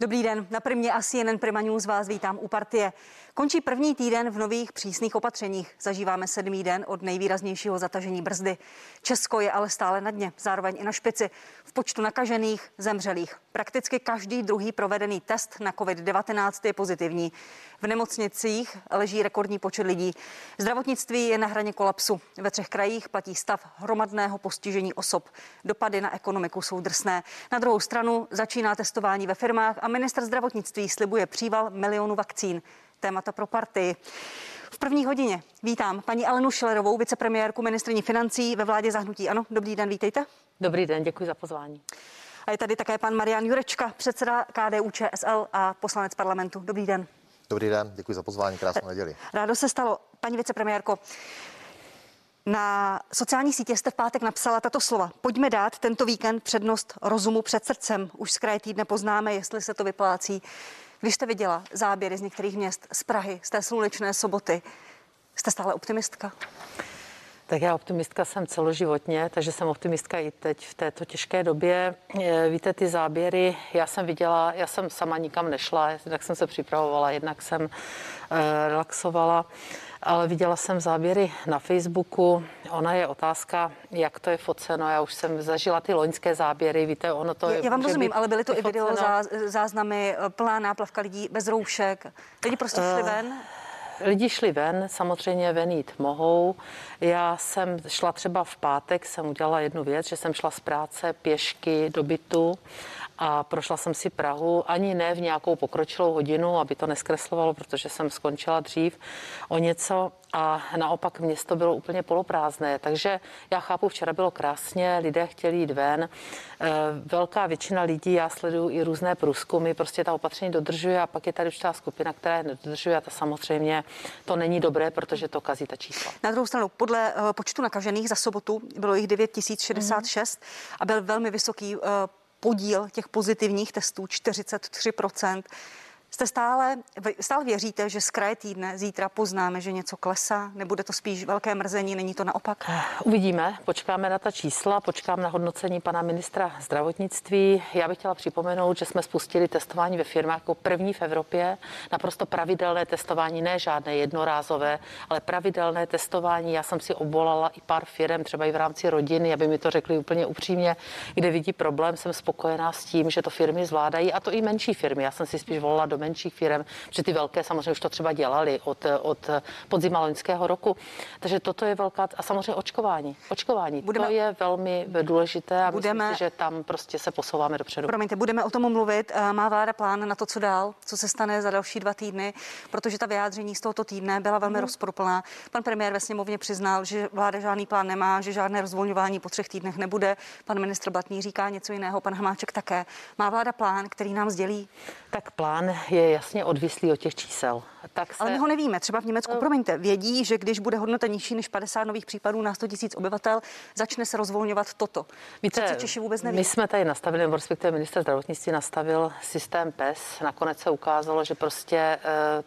Dobrý den, na Primě a CNN Prima News vás vítám u partie. Končí první týden v nových přísných opatřeních. Zažíváme sedmý den od nejvýraznějšího zatažení brzdy. Česko je ale stále na dně, zároveň i na špici. V počtu nakažených, zemřelých. Prakticky každý druhý provedený test na COVID-19 je pozitivní. V nemocnicích leží rekordní počet lidí. Zdravotnictví je na hraně kolapsu. Ve třech krajích platí stav hromadného postižení osob. Dopady na ekonomiku jsou drsné. Na druhou stranu začíná testování ve firmách a minister zdravotnictví slibuje příval milionu vakcín. Témata pro partii. V první hodině vítám paní Alenu Šilerovou, vicepremiérku ministrní financí ve vládě zahnutí. Ano, dobrý den, vítejte. Dobrý den, děkuji za pozvání. A je tady také pan Marian Jurečka, předseda KDU ČSL a poslanec parlamentu. Dobrý den. Dobrý den, děkuji za pozvání, krásnou neděli. Rádo se stalo. Paní vicepremiérko, na sociální sítě jste v pátek napsala tato slova. Pojďme dát tento víkend přednost rozumu před srdcem. Už z kraje týdne poznáme, jestli se to vyplácí. Když jste viděla záběry z některých měst, z Prahy, z té slunečné soboty, jste stále optimistka? Tak já optimistka jsem celoživotně, takže jsem optimistka i teď v této těžké době. Eh, víte, ty záběry, já jsem viděla, já jsem sama nikam nešla, jednak jsem se připravovala, jednak jsem eh, relaxovala, ale viděla jsem záběry na Facebooku. Ona je otázka, jak to je foceno. Já už jsem zažila ty loňské záběry, víte, ono to je. Já vám rozumím, ale byly to i video zá, záznamy, plná náplavka lidí bez roušek. Lidi prostě šli ven. Uh, Lidi šli ven, samozřejmě ven jít mohou. Já jsem šla třeba v pátek, jsem udělala jednu věc, že jsem šla z práce pěšky do bytu a prošla jsem si Prahu, ani ne v nějakou pokročilou hodinu, aby to neskreslovalo, protože jsem skončila dřív o něco a naopak město bylo úplně poloprázdné. Takže já chápu, včera bylo krásně, lidé chtěli jít ven. E, velká většina lidí, já sleduju i různé průzkumy, prostě ta opatření dodržuje a pak je tady určitá skupina, která je nedodržuje a to samozřejmě to není dobré, protože to kazí ta čísla. Na druhou stranu, podle e, počtu nakažených za sobotu bylo jich 9066 mm-hmm. a byl velmi vysoký e, podíl těch pozitivních testů 43 Jste stále, stále věříte, že z kraje týdne zítra poznáme, že něco klesá? Nebude to spíš velké mrzení, není to naopak? Uvidíme, počkáme na ta čísla, počkám na hodnocení pana ministra zdravotnictví. Já bych chtěla připomenout, že jsme spustili testování ve firmách jako první v Evropě. Naprosto pravidelné testování, ne žádné jednorázové, ale pravidelné testování. Já jsem si obvolala i pár firm, třeba i v rámci rodiny, aby mi to řekli úplně upřímně, kde vidí problém. Jsem spokojená s tím, že to firmy zvládají, a to i menší firmy. Já jsem si spíš volala do menších firm, že ty velké samozřejmě už to třeba dělali od, od podzima loňského roku. Takže toto je velká, a samozřejmě očkování. Očkování, budeme, to je velmi důležité a budeme, myslím si, že tam prostě se posouváme dopředu. Promiňte, budeme o tom mluvit. Eh, má vláda plán na to, co dál, co se stane za další dva týdny, protože ta vyjádření z tohoto týdne byla velmi mm. rozporuplná. Pan premiér ve sněmovně přiznal, že vláda žádný plán nemá, že žádné rozvolňování po třech týdnech nebude. Pan ministr Blatný říká něco jiného, pan Hamáček také. Má vláda plán, který nám sdělí? Tak plán je jasně odvislý od těch čísel. Tak se... Ale my ho nevíme. Třeba v Německu, no. promiňte, vědí, že když bude hodnota nižší než 50 nových případů na 100 000 obyvatel, začne se rozvolňovat toto. Víte, Češi vůbec neví. My jsme tady nastavili, nebo respektive minister zdravotnictví nastavil systém PES. Nakonec se ukázalo, že prostě eh,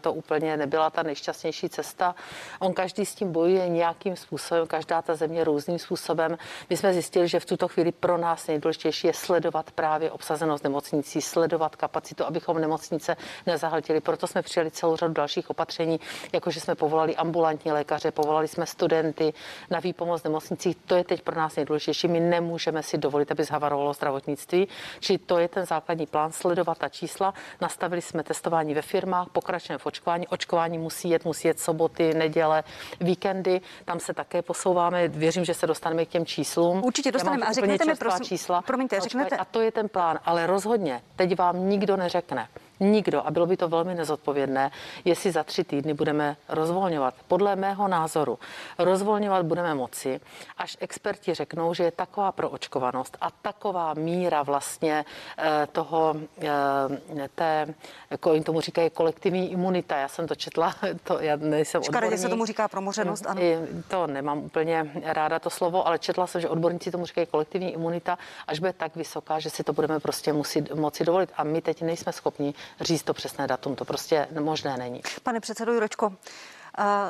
to úplně nebyla ta nejšťastnější cesta. On každý s tím bojuje nějakým způsobem, každá ta země různým způsobem. My jsme zjistili, že v tuto chvíli pro nás nejdůležitější je sledovat právě obsazenost nemocnicí, sledovat kapacitu, abychom nemocnice nezahltili. Proto jsme přijali celou řadu dalších opatření, jako že jsme povolali ambulantní lékaře, povolali jsme studenty na výpomoc nemocnicích. To je teď pro nás nejdůležitější. My nemůžeme si dovolit, aby zhavarovalo zdravotnictví. Čili to je ten základní plán, sledovat ta čísla. Nastavili jsme testování ve firmách, pokračujeme v očkování. Očkování musí jet, musí jet soboty, neděle, víkendy. Tam se také posouváme. Věřím, že se dostaneme k těm číslům. Určitě dostaneme. A řekněte mi, prosím, čísla. Promiňte, řeknete. A to je ten plán, ale rozhodně teď vám nikdo neřekne nikdo, a bylo by to velmi nezodpovědné, jestli za tři týdny budeme rozvolňovat. Podle mého názoru rozvolňovat budeme moci, až experti řeknou, že je taková proočkovanost a taková míra vlastně eh, toho, eh, té, jako jim tomu říkají kolektivní imunita. Já jsem to četla, to já nejsem Škaredě se tomu říká promořenost, ano. To nemám úplně ráda to slovo, ale četla jsem, že odborníci tomu říkají kolektivní imunita, až bude tak vysoká, že si to budeme prostě muset moci dovolit. A my teď nejsme schopni říct to přesné datum. To prostě možné není. Pane předsedo Juročko,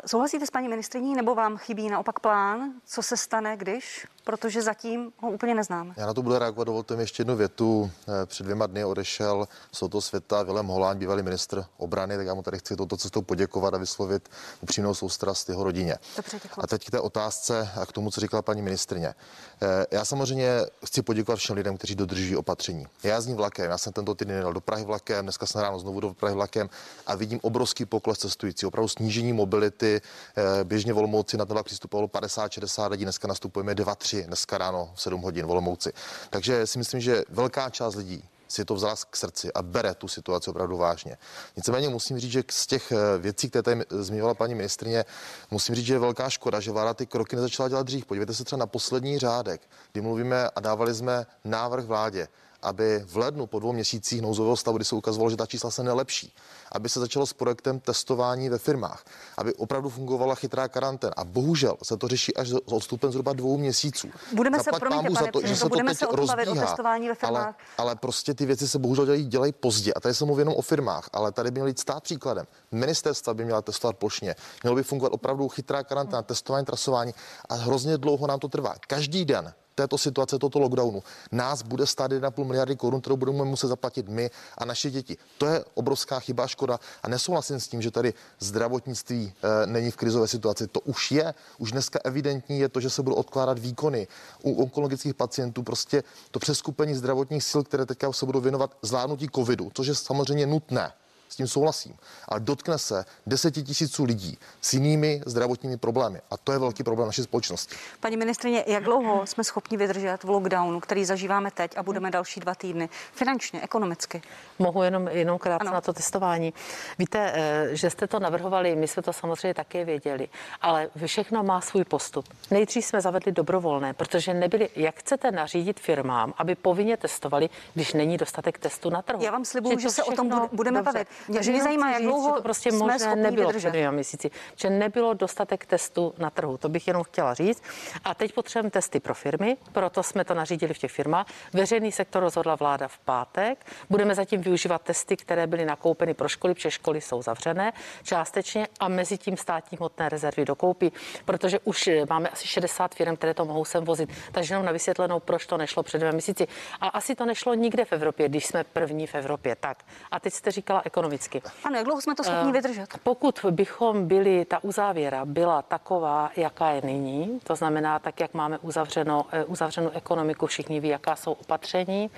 souhlasíte s paní ministriní nebo vám chybí naopak plán, co se stane, když protože zatím ho úplně neznáme. Já na to budu reagovat, dovolte mi ještě jednu větu. Eh, před dvěma dny odešel z tohoto světa Vilém Holán, bývalý ministr obrany, tak já mu tady chci touto cestou poděkovat a vyslovit upřímnou soustrast jeho rodině. Dobře, děkuji. a teď k té otázce a k tomu, co říkala paní ministrině. Eh, já samozřejmě chci poděkovat všem lidem, kteří dodržují opatření. Já jezdím vlakem, já jsem tento týden jel do Prahy vlakem, dneska jsem ráno znovu do Prahy vlakem a vidím obrovský pokles cestující, opravdu snížení mobility. Eh, běžně volmouci na ten vlak přistupovalo 50-60 lidí, dneska nastupujeme 2-3, dneska ráno 7 hodin volmouci. Takže si myslím, že velká část lidí si to vzala k srdci a bere tu situaci opravdu vážně. Nicméně musím říct, že z těch eh, věcí, které tady zmiňovala paní ministrině, musím říct, že je velká škoda, že vláda ty kroky nezačala dělat dřív. Podívejte se třeba na poslední řádek, kdy mluvíme a dávali jsme návrh vládě aby v lednu po dvou měsících nouzového stavu, kdy se ukazovalo, že ta čísla se nelepší, aby se začalo s projektem testování ve firmách, aby opravdu fungovala chytrá karantén. A bohužel se to řeší až s odstupem zhruba dvou měsíců. Budeme se, promiňte, pane, za to, že se budeme to teď se rozbíhá, o testování ve firmách. Ale, ale, prostě ty věci se bohužel dělají, dělají pozdě. A tady se mluví jenom o firmách, ale tady by měl jít stát příkladem. Ministerstva by měla testovat plošně. Mělo by fungovat opravdu chytrá karanténa, testování, trasování a hrozně dlouho nám to trvá. Každý den této situace, tohoto lockdownu, nás bude stát 1,5 miliardy korun, kterou budeme muset zaplatit my a naše děti. To je obrovská chyba, škoda a nesouhlasím s tím, že tady zdravotnictví e, není v krizové situaci. To už je. Už dneska evidentní je to, že se budou odkládat výkony u onkologických pacientů. Prostě to přeskupení zdravotních sil, které teďka se budou věnovat zvládnutí covidu, což je samozřejmě nutné s tím souhlasím. Ale dotkne se desetitisíců lidí s jinými zdravotními problémy. A to je velký problém naší společnosti. Paní ministrině, jak dlouho jsme schopni vydržet v lockdownu, který zažíváme teď a budeme další dva týdny? Finančně, ekonomicky. Mohu jenom, jenom krátce ano. na to testování. Víte, eh, že jste to navrhovali, my jsme to samozřejmě také věděli, ale všechno má svůj postup. Nejdřív jsme zavedli dobrovolné, protože nebyli, jak chcete nařídit firmám, aby povinně testovali, když není dostatek testů na trhu. Já vám slibuju, že, že se o tom budeme dobře. bavit. Mě, mě zajímá, jak dlouho to prostě jsme možné nebylo vydržet. před dvěma měsíci, že nebylo dostatek testů na trhu. To bych jenom chtěla říct. A teď potřebujeme testy pro firmy, proto jsme to nařídili v těch firmách. Veřejný sektor rozhodla vláda v pátek. Budeme zatím využívat testy, které byly nakoupeny pro školy, protože školy jsou zavřené částečně a mezi tím státní hmotné rezervy dokoupí, protože už máme asi 60 firm, které to mohou sem vozit. Takže jenom na vysvětlenou, proč to nešlo před dvěma měsíci. A asi to nešlo nikde v Evropě, když jsme první v Evropě. Tak. A teď jste říkala ekonomika ekonomicky. Ano, jak dlouho jsme to schopni eh, vydržet? Pokud bychom byli, ta uzávěra byla taková, jaká je nyní, to znamená tak, jak máme uzavřeno, eh, uzavřenou ekonomiku, všichni ví, jaká jsou opatření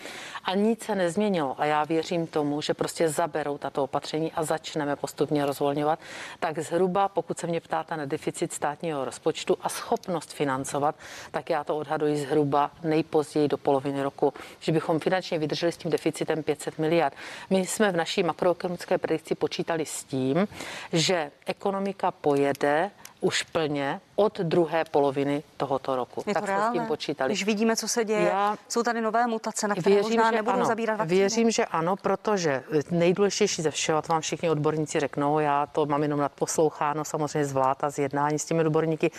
a nic se nezměnilo a já věřím tomu, že prostě zaberou tato opatření a začneme postupně rozvolňovat, tak zhruba, pokud se mě ptáte na deficit státního rozpočtu a schopnost financovat, tak já to odhaduji zhruba nejpozději do poloviny roku, že bychom finančně vydrželi s tím deficitem 500 miliard. My jsme v naší makroekonomické ekonomické predikci počítali s tím, že ekonomika pojede už plně od druhé poloviny tohoto roku. Je tak jsme s tím počítali. Když vidíme, co se děje, Já jsou tady nové mutace, na které věřím, možná nebudou ano, zabírat vakcíny. Věřím, že ano, protože nejdůležitější ze všeho, to vám všichni odborníci řeknou, já to mám jenom nadposloucháno, samozřejmě zvlád a zjednání s těmi odborníky,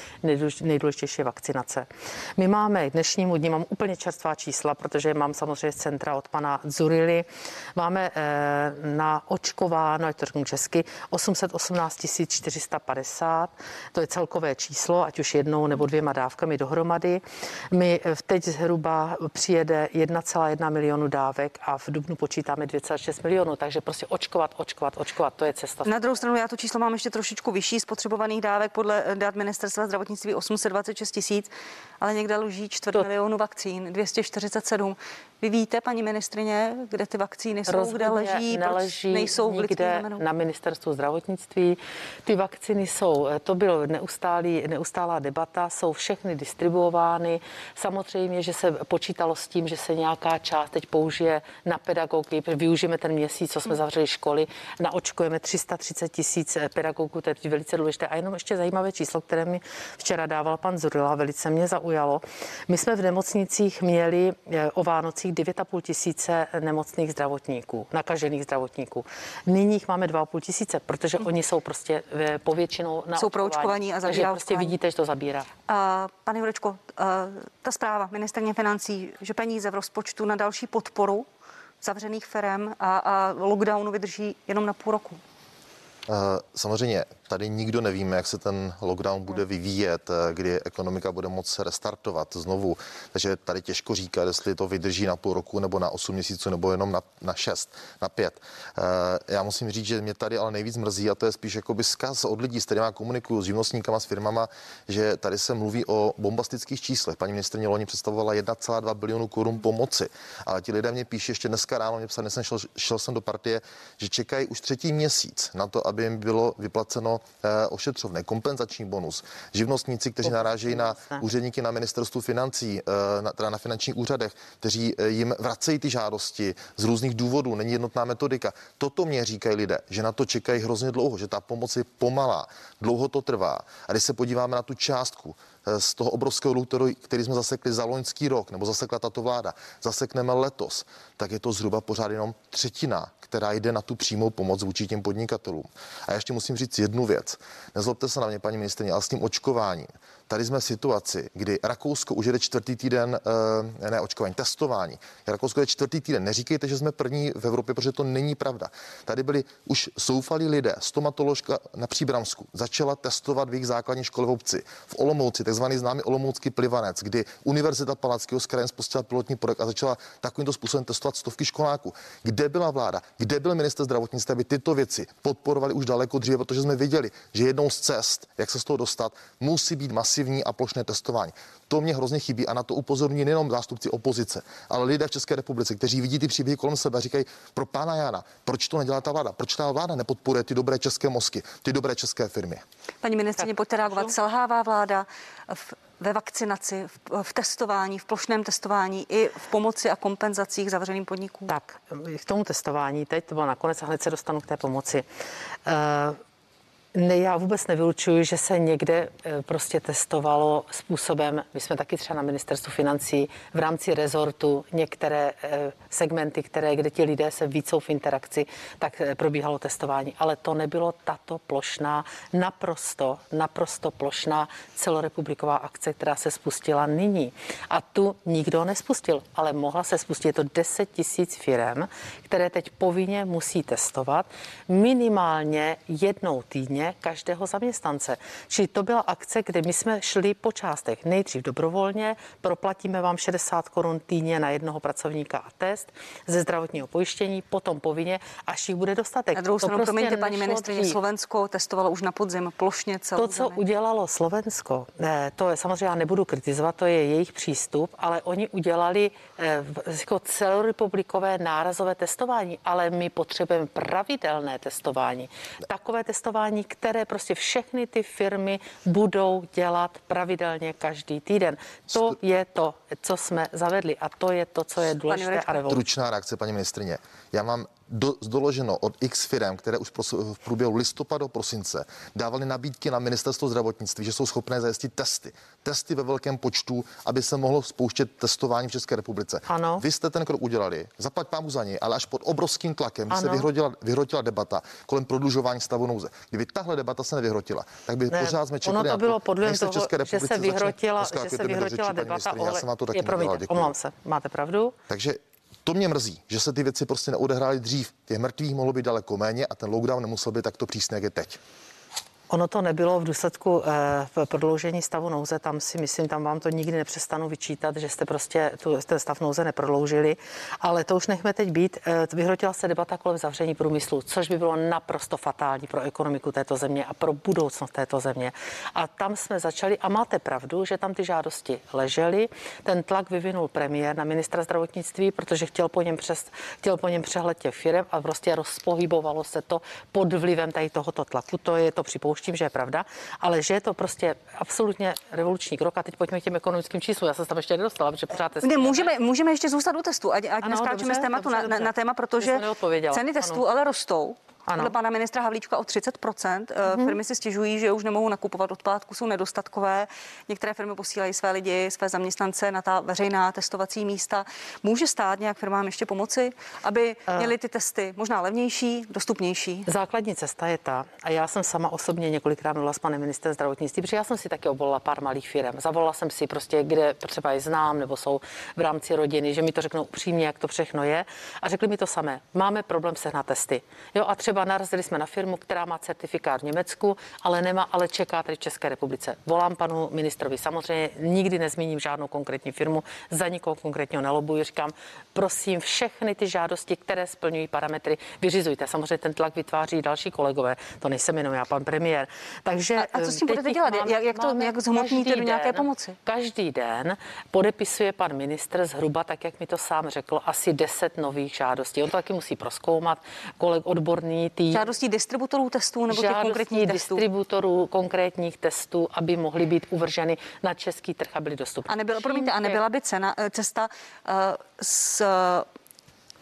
nejdůležitější je vakcinace. My máme dnešnímu dní, mám úplně čerstvá čísla, protože mám samozřejmě z centra od pana Zurily, máme eh, na očkováno, jak to řeknu česky, 818 450, to je celkové číslo, ať už jednou nebo dvěma dávkami dohromady. My teď zhruba přijede 1,1 milionu dávek a v Dubnu počítáme 2,6 milionů, takže prostě očkovat, očkovat, očkovat, to je cesta. Na druhou stranu já to číslo mám ještě trošičku vyšší spotřebovaných dávek podle dat ministerstva zdravotnictví 826 tisíc, ale někde loží čtvrt to... milionu vakcín, 247. Vy víte, paní ministrině, kde ty vakcíny jsou, Rozhodně kde leží, neleží proč nejsou nikde na ministerstvu zdravotnictví. Ty vakcíny jsou, to byl neustálý, neustálá debata, jsou všechny distribuovány. Samozřejmě, že se počítalo s tím, že se nějaká část teď použije na pedagogy, využijeme ten měsíc, co jsme zavřeli školy, naočkujeme 330 tisíc pedagogů, to je velice důležité. A jenom ještě zajímavé číslo, které mi včera dával pan Zurila, velice mě zaujalo. My jsme v nemocnicích měli eh, o Vánocích 9,5 tisíce nemocných zdravotníků, nakažených zdravotníků. Nyní jich máme 2,5 tisíce, protože oni jsou prostě eh, povětšinou na Jsou pro očkování a zabírá prostě vidíte, že to zabírá. Uh, pane Jurečko, uh, ta zpráva ministrně financí, že peníze v rozpočtu na další podporu zavřených firm a, a lockdownu vydrží jenom na půl roku. Uh, samozřejmě Tady nikdo nevíme, jak se ten lockdown bude vyvíjet, eh, kdy ekonomika bude moct restartovat znovu. Takže tady těžko říkat, jestli to vydrží na půl roku nebo na 8 měsíců nebo jenom na, na 6, na 5. Já musím říct, že mě tady ale nejvíc mrzí a to je spíš jako zkaz od lidí, s kterými komunikuju, s živnostníkama, s firmama, že tady se mluví o bombastických číslech. Paní ministrině loni představovala 1,2 bilionu korun pomoci. Ale ti lidé mě píší ještě dneska ráno, mě psali, šel, šel jsem do partie, že čekají už třetí měsíc na to, aby jim bylo vyplaceno eh, ošetřovné, kompenzační bonus. Živnostníci, kteří narážejí na úředníky na ministerstvu financí, eh, na, teda na finančních úřadech, kteří eh, jim vracejí ty žádosti z různých důvodů, není jednotná metodika. Toto mě říkají lidé, že na to čekají hrozně dlouho, že ta pomoc je pomalá, dlouho to trvá. A když se podíváme na tu částku, Eh, z toho obrovského dluhu, který jsme zasekli za loňský rok, nebo zasekla tato vláda, zasekneme letos, tak je to zhruba pořád jenom třetina, která jde na tu přímou pomoc vůči těm podnikatelům. A ještě musím říct jednu věc. Nezlobte se na mě, paní ministrině, ale s tím očkováním. Tady jsme v situaci, kdy Rakousko už jede čtvrtý týden, eh, ne očkování, testování. Rakousko je čtvrtý týden. Neříkejte, že jsme první v Evropě, protože to není pravda. Tady byli už soufalí lidé, stomatoložka na Příbramsku začala testovat v jejich základní škole v obci. V Olomouci, takzvaný známý Olomoucký plivanec, kdy Univerzita Palackého z krajem spustila pilotní projekt a začala takovýmto způsobem testovat stovky školáků. Kde byla vláda? Kde byl minister zdravotnictví, aby tyto věci podporovali už daleko dříve, protože jsme viděli, že jednou z cest, jak se z toho dostat, musí být masivní masivní a plošné testování. To mě hrozně chybí a na to upozorní nejenom zástupci opozice, ale lidé v České republice, kteří vidí ty příběhy kolem sebe a říkají, pro pána Jana, proč to nedělá ta vláda? Proč ta vláda nepodporuje ty dobré české mozky, ty dobré české firmy? Paní ministrině, pojďte reagovat. Selhává vláda v ve vakcinaci, v, v testování, v plošném testování i v pomoci a kompenzacích zavřeným podnikům? Tak, k tomu testování, teď to bylo nakonec a hned se dostanu k té pomoci. Uh, ne, já vůbec nevylučuju, že se někde e, prostě testovalo způsobem, my jsme taky třeba na ministerstvu financí v rámci rezortu některé e, segmenty, které, kde ti lidé se vícou v interakci, tak e, probíhalo testování. Ale to nebylo tato plošná, naprosto, naprosto plošná celorepubliková akce, která se spustila nyní. A tu nikdo nespustil, ale mohla se spustit. Je to 10 tisíc firm, které teď povinně musí testovat minimálně jednou týdně daně každého zaměstnance. Čili to byla akce, kde my jsme šli po částech. Nejdřív dobrovolně, proplatíme vám 60 korun týdně na jednoho pracovníka a test ze zdravotního pojištění, potom povinně, až jich bude dostatek. Na druhou stranu, prostě promiňte, paní ministrině, Slovensko testovalo už na podzim plošně celou To, co zemi. udělalo Slovensko, to je samozřejmě, já nebudu kritizovat, to je jejich přístup, ale oni udělali eh, jako celorepublikové nárazové testování, ale my potřebujeme pravidelné testování. Takové testování, které prostě všechny ty firmy budou dělat pravidelně každý týden. To je to, co jsme zavedli a to je to, co je důležité a revoluční. Stručná reakce, paní ministrině. Já mám do, doloženo od x firm, které už v průběhu listopadu prosince dávali nabídky na ministerstvo zdravotnictví, že jsou schopné zajistit testy. Testy ve velkém počtu, aby se mohlo spouštět testování v České republice. Ano. Vy jste ten krok udělali, zaplať pámu za něj, ale až pod obrovským tlakem, kdy se vyhrotila, vyhrotila debata kolem prodlužování stavu nouze. Kdyby tahle debata se nevyhrotila, tak by ne, pořád jsme čekali. Ono to bylo pod toho, České že se vyhrotila, že se vyhrotila debata. Já jsem na to taky je, promiňte, omlouvám se, máte pravdu. Takže to mě mrzí, že se ty věci prostě neodehrály dřív. Těch mrtvých mohlo být daleko méně a ten lockdown nemusel být takto přísný, jak je teď. Ono to nebylo v důsledku eh, prodloužení stavu nouze, tam si myslím, tam vám to nikdy nepřestanu vyčítat, že jste prostě tu, ten stav nouze neprodloužili, ale to už nechme teď být. Eh, vyhrotila se debata kolem zavření průmyslu, což by bylo naprosto fatální pro ekonomiku této země a pro budoucnost této země. A tam jsme začali, a máte pravdu, že tam ty žádosti ležely. Ten tlak vyvinul premiér na ministra zdravotnictví, protože chtěl po něm, přes, chtěl po něm přehled těch firm a prostě rozpohybovalo se to pod vlivem tady tohoto tlaku. To je to připouštění připouštím, že je pravda, ale že je to prostě absolutně revoluční krok. A teď pojďme k těm ekonomickým číslům. Já se tam ještě nedostala, protože pořád Ne, můžeme, můžeme ještě zůstat u testu, ať, ať ano, neskáčeme z tématu dobře, na, na, na, téma, protože ceny testů ano. ale rostou. Ano. Podle pana ministra Havlíčka o 30%. Mm-hmm. Firmy si stěžují, že už nemohou nakupovat odplátku, jsou nedostatkové. Některé firmy posílají své lidi, své zaměstnance na ta veřejná testovací místa. Může stát nějak firmám ještě pomoci, aby uh. měli ty testy možná levnější, dostupnější? Základní cesta je ta, a já jsem sama osobně několikrát mluvila s panem ministrem zdravotnictví, protože já jsem si taky obvolila pár malých firm. Zavolala jsem si prostě, kde třeba je znám nebo jsou v rámci rodiny, že mi to řeknou upřímně, jak to všechno je. A řekli mi to samé. Máme problém sehnat testy. Jo, a třeba třeba narazili jsme na firmu, která má certifikát v Německu, ale nemá, ale čeká tady v České republice. Volám panu ministrovi. Samozřejmě nikdy nezmíním žádnou konkrétní firmu, za nikoho konkrétního nelobuji. Říkám, prosím, všechny ty žádosti, které splňují parametry, vyřizujte. Samozřejmě ten tlak vytváří další kolegové. To nejsem jenom já, pan premiér. Takže A, a co s tím budete dělat? mám- jak, jak to jak zhmotníte do nějaké den- pomoci? Každý den podepisuje pan ministr zhruba, tak jak mi to sám řekl, asi 10 nových žádostí. On to taky musí proskoumat, kolik odborný tým. Žádostí distributorů testů nebo těch konkrétních testů? distributorů konkrétních testů, aby mohly být uvrženy na český trh a byly dostupné. A nebyla, promiňte, a nebyla by cena, eh, cesta uh, s,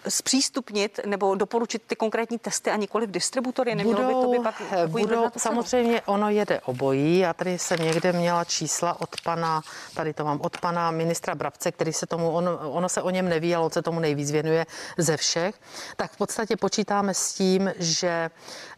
zpřístupnit nebo doporučit ty konkrétní testy a nikoli v distributory? Nemělo by to by pak budou, samozřejmě ono jede obojí. Já tady jsem někde měla čísla od pana, tady to mám, od pana ministra Brabce, který se tomu, on, ono se o něm neví, ale on se tomu nejvíc věnuje ze všech. Tak v podstatě počítáme s tím, že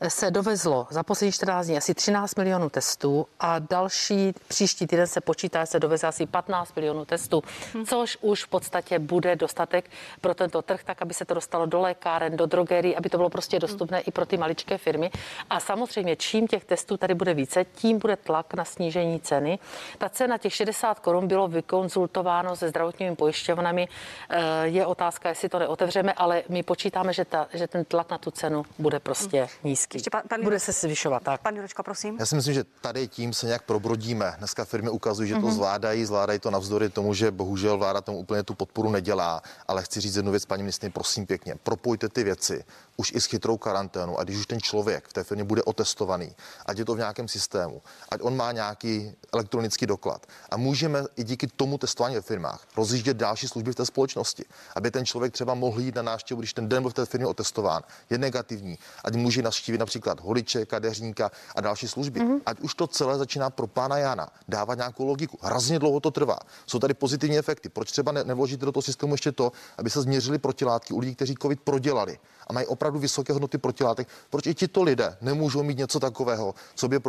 se dovezlo za poslední 14 dní asi 13 milionů testů a další příští týden se počítá, že se doveze asi 15 milionů testů, Hm. což už v podstatě bude dostatek pro tento trh, tak aby se to dostalo do lékáren, do drogerií, aby to bylo prostě dostupné i pro ty maličké firmy. A samozřejmě, čím těch testů tady bude více, tím bude tlak na snížení ceny. Ta cena těch 60 korun bylo vykonzultováno se zdravotními pojišťovnami. Eh, Je otázka, jestli to neotevřeme, ale my počítáme, že, ta, že ten tlak na tu cenu bude prostě nízký. Ještě pan- pan- bude se zvyšovat, tak. Pan Jurečka, prosím. Já si myslím, že tady tím se nějak probrodíme. Dneska firmy ukazují, že to zvládají, zvládají to navzdory tomu, že bohužel vláda tomu úplně tu podporu nedělá. Ale chci říct jednu věc, paní ministrině, prosím pěkně, propojte ty věci už i s chytrou karanténou. A když už ten člověk v té firmě bude otestovaný, ať je to v nějakém systému, ať on má nějaký elektronický doklad a můžeme i díky tomu testování ve firmách rozjíždět další služby v té společnosti, aby ten člověk třeba mohl jít na návštěvu, když ten den byl v té firmě otestován, je negativní, ať může navštívit například holiče, kadeřníka a další služby. Mm-hmm. Ať už to celé začíná pro pána Jana dávat nějakou logiku. Hrozně dlouho to trvá. Jsou tady pozitivní efekty. Proč třeba ne- nevložíte do toho systému ještě to, aby se změřili protilátky u lidí, kteří COVID prodělali a mají opravdu vysoké hodnoty protilátek? Proč i tito lidé nemůžou mít něco takového, co by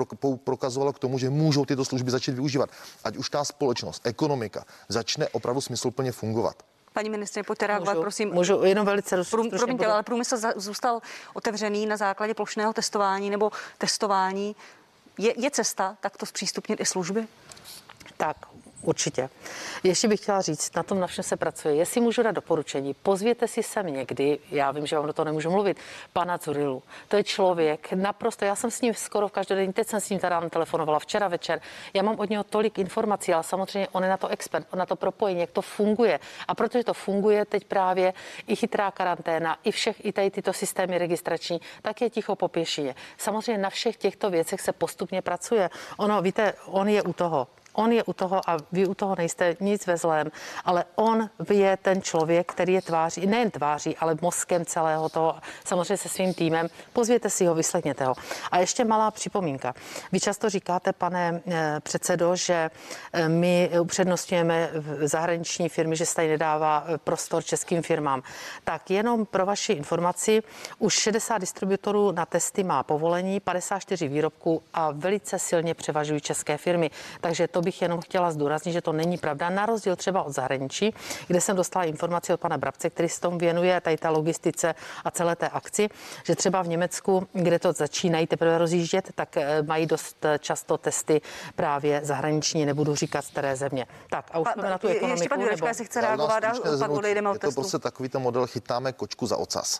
prokazovalo k tomu, že můžou tyto služby začít využívat? Ať už ta společnost, ekonomika začne opravdu smysluplně fungovat. Paní ministrině, pojďte reagovat, Můžu, prosím. můžu jenom velice Prům, stručně promiňte, budu- ale průmysl za- zůstal otevřený na základě plošného testování nebo testování. Je, je cesta takto zpřístupnit i služby? Tak, určitě. Ještě bych chtěla říct, na tom na všem se pracuje. Jestli můžu dát doporučení, pozvěte si sem někdy, já vím, že vám do toho nemůžu mluvit, pana Zurilu. To je člověk naprosto, já jsem s ním skoro v každodenní, teď jsem s ním teda telefonovala včera večer. Já mám od něho tolik informací, ale samozřejmě on je na to expert, on na to propojení, jak to funguje. A protože to funguje teď právě i chytrá karanténa, i všech, i tady tyto systémy registrační, tak je ticho po pěšině. Samozřejmě na všech těchto věcech se postupně pracuje. Ono, víte, on je u toho. On je u toho a vy u toho nejste nic ve zlém, ale on je ten člověk, který je tváří, nejen tváří, ale mozkem celého toho, samozřejmě se svým týmem. Pozvěte si ho, vyslechněte ho. A ještě malá připomínka. Vy často říkáte, pane eh, předsedo, že eh, my upřednostňujeme zahraniční firmy, že se tady nedává eh, prostor českým firmám. Tak jenom pro vaši informaci, už 60 distributorů na testy má povolení, 54 výrobků a velice silně převažují české firmy. Takže to bych jenom chtěla zdůraznit, že to není pravda. Na rozdíl třeba od zahraničí, kde jsem dostala informaci od pana Brabce, který se tomu věnuje, tady ta logistice a celé té akci, že třeba v Německu, kde to začínají teprve rozjíždět, tak eh, mají dost eh, často testy právě zahraniční, nebudu říkat z které země. Tak a už Pa- jsme na tu je- ekonomiku. ještě pan Jurečka, nebo- jestli chce reagovat a pak odejdeme od Je to testu. prostě takový ten model, chytáme kočku za ocas.